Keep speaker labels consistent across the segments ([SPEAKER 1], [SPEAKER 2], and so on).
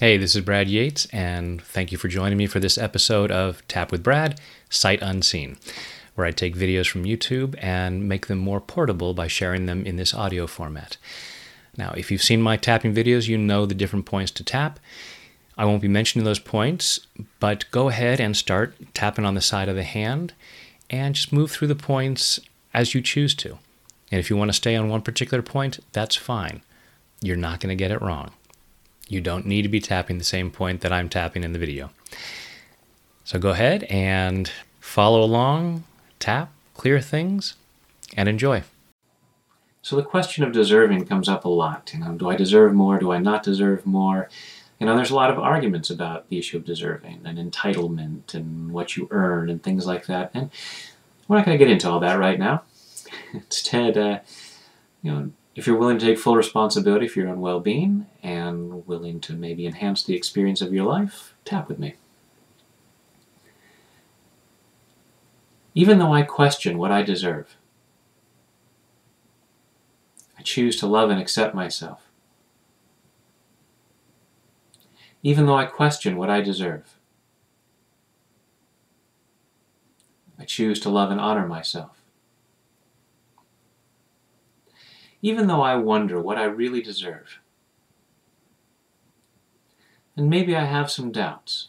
[SPEAKER 1] Hey, this is Brad Yates, and thank you for joining me for this episode of Tap with Brad Sight Unseen, where I take videos from YouTube and make them more portable by sharing them in this audio format. Now, if you've seen my tapping videos, you know the different points to tap. I won't be mentioning those points, but go ahead and start tapping on the side of the hand and just move through the points as you choose to. And if you want to stay on one particular point, that's fine. You're not going to get it wrong. You don't need to be tapping the same point that I'm tapping in the video. So go ahead and follow along, tap, clear things, and enjoy. So the question of deserving comes up a lot. You know, do I deserve more? Do I not deserve more? You know, there's a lot of arguments about the issue of deserving and entitlement and what you earn and things like that. And we're not going to get into all that right now. Instead, uh, you know, if you're willing to take full responsibility for your own well being and willing to maybe enhance the experience of your life, tap with me. Even though I question what I deserve, I choose to love and accept myself. Even though I question what I deserve, I choose to love and honor myself. Even though I wonder what I really deserve. And maybe I have some doubts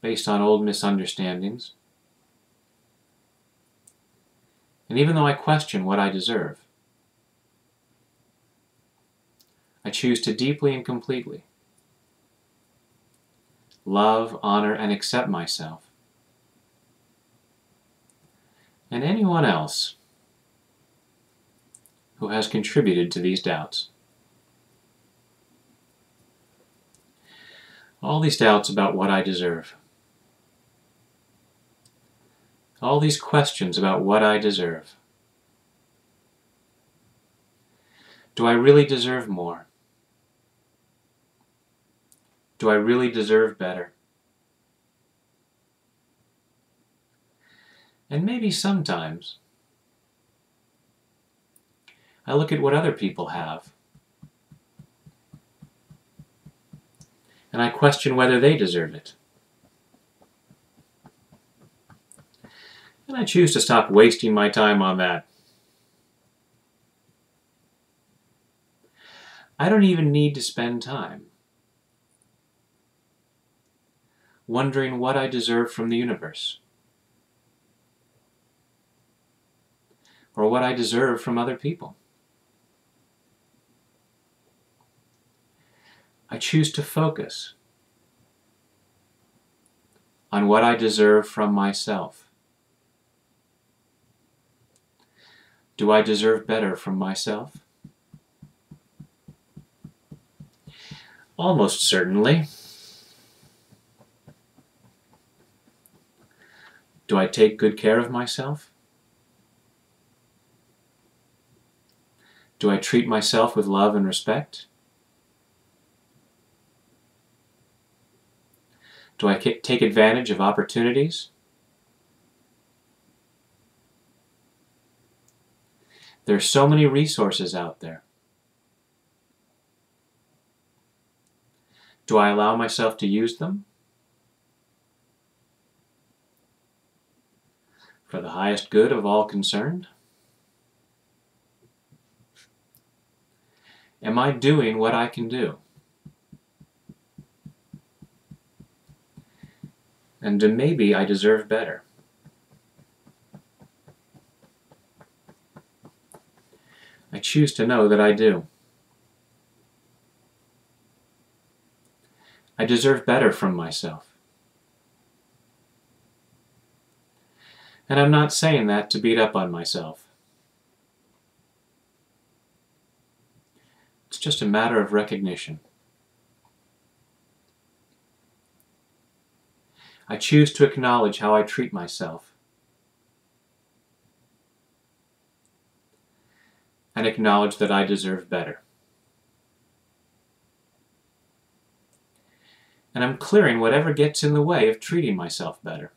[SPEAKER 1] based on old misunderstandings. And even though I question what I deserve, I choose to deeply and completely love, honor, and accept myself and anyone else who has contributed to these doubts. All these doubts about what I deserve. All these questions about what I deserve. Do I really deserve more? Do I really deserve better? And maybe sometimes I look at what other people have. And I question whether they deserve it. And I choose to stop wasting my time on that. I don't even need to spend time wondering what I deserve from the universe. Or what I deserve from other people. I choose to focus on what I deserve from myself. Do I deserve better from myself? Almost certainly. Do I take good care of myself? Do I treat myself with love and respect? Do I take advantage of opportunities? There are so many resources out there. Do I allow myself to use them? For the highest good of all concerned? Am I doing what I can do? And maybe I deserve better. I choose to know that I do. I deserve better from myself. And I'm not saying that to beat up on myself. It's just a matter of recognition. I choose to acknowledge how I treat myself. And acknowledge that I deserve better. And I'm clearing whatever gets in the way of treating myself better.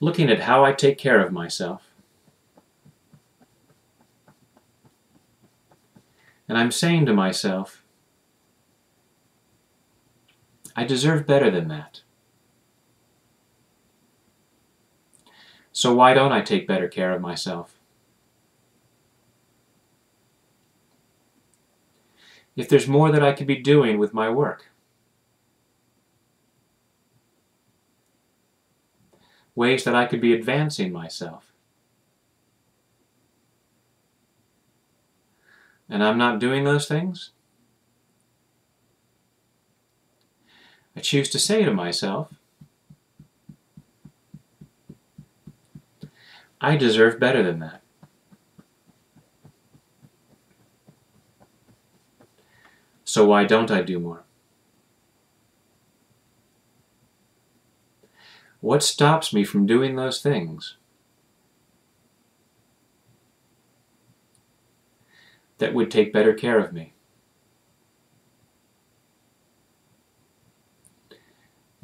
[SPEAKER 1] Looking at how I take care of myself.
[SPEAKER 2] And I'm saying to myself, I deserve better than that. So why don't I take better care of myself? If there's more that I could be doing with my work, ways that I could be advancing myself. And I'm not doing those things? I choose to say to myself, I deserve better than that. So why don't I do more? What stops me from doing those things? That would take better care of me.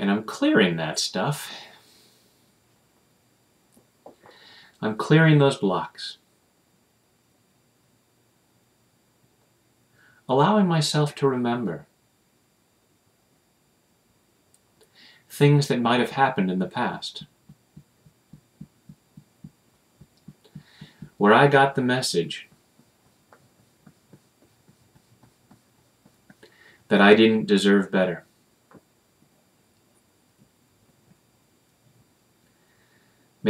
[SPEAKER 2] And I'm clearing that stuff. I'm clearing those blocks. Allowing myself to remember things that might have happened in the past. Where I got the message that I didn't deserve better.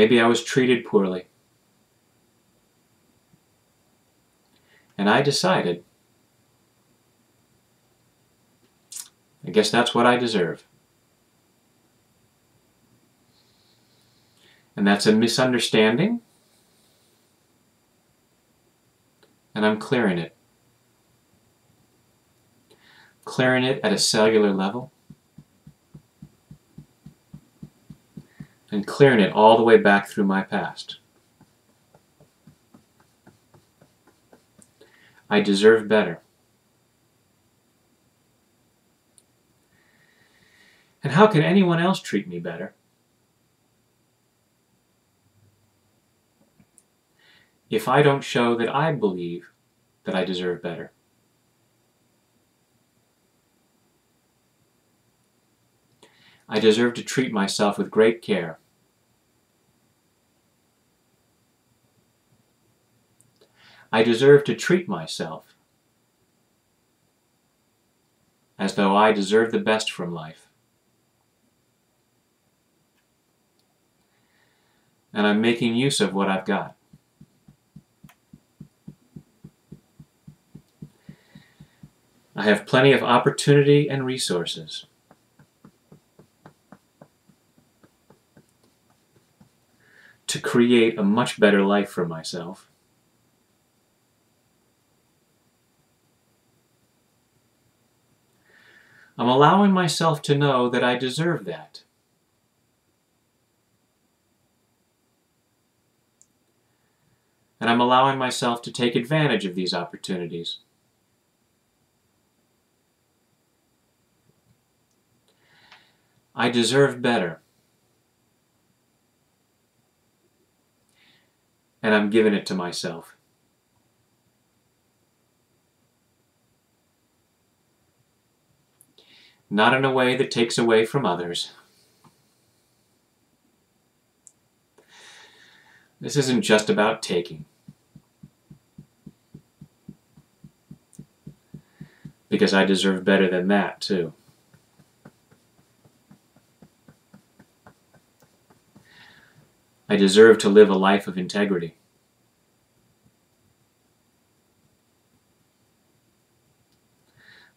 [SPEAKER 2] Maybe I was treated poorly. And I decided, I guess that's what I deserve. And that's a misunderstanding. And I'm clearing it. Clearing it at a cellular level. And clearing it all the way back through my past. I deserve better. And how can anyone else treat me better? If I don't show that I believe that I deserve better. I deserve to treat myself with great care. I deserve to treat myself as though I deserve the best from life. And I'm making use of what I've got. I have plenty of opportunity and resources. to create a much better life for myself. I'm allowing myself to know that I deserve that. And I'm allowing myself to take advantage of these opportunities. I deserve better. and I'm giving it to myself. Not in a way that takes away from others. This isn't just about taking. Because I deserve better than that, too. I deserve to live a life of integrity.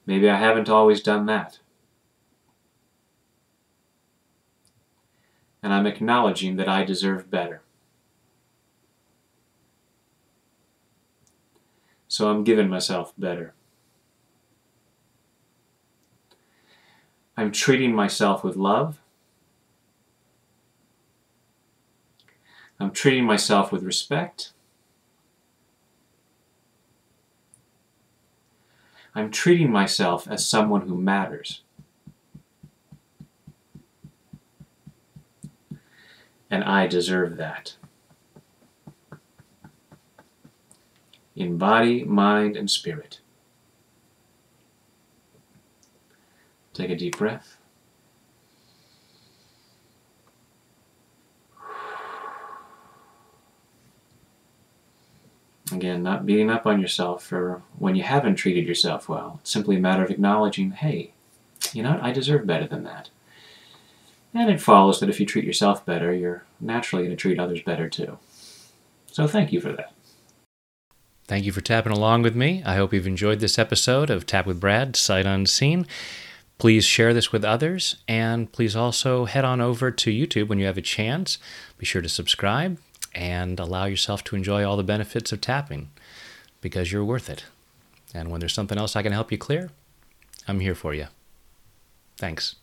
[SPEAKER 2] Maybe I haven't always done that. And I'm acknowledging that I deserve better. So I'm giving myself better. I'm treating myself with love I'm treating myself with respect. I'm treating myself as someone who matters. and I deserve that. In body, mind, and spirit. Take a deep breath. Again, not beating up on yourself for when you haven't treated yourself well. It's simply a matter of acknowledging, hey, you know what, I deserve better than that. And it follows that if you treat yourself better, you're naturally going to treat others better too. So thank you for that.
[SPEAKER 1] Thank you for tapping along with me. I hope you've enjoyed this episode of Tap with Brad, Sight Unseen. Please share this with others, and please also head on over to YouTube when you have a chance. Be sure to subscribe and allow yourself to enjoy all the benefits of tapping because you're worth it. And when there's something else I can help you clear, I'm here for you. Thanks.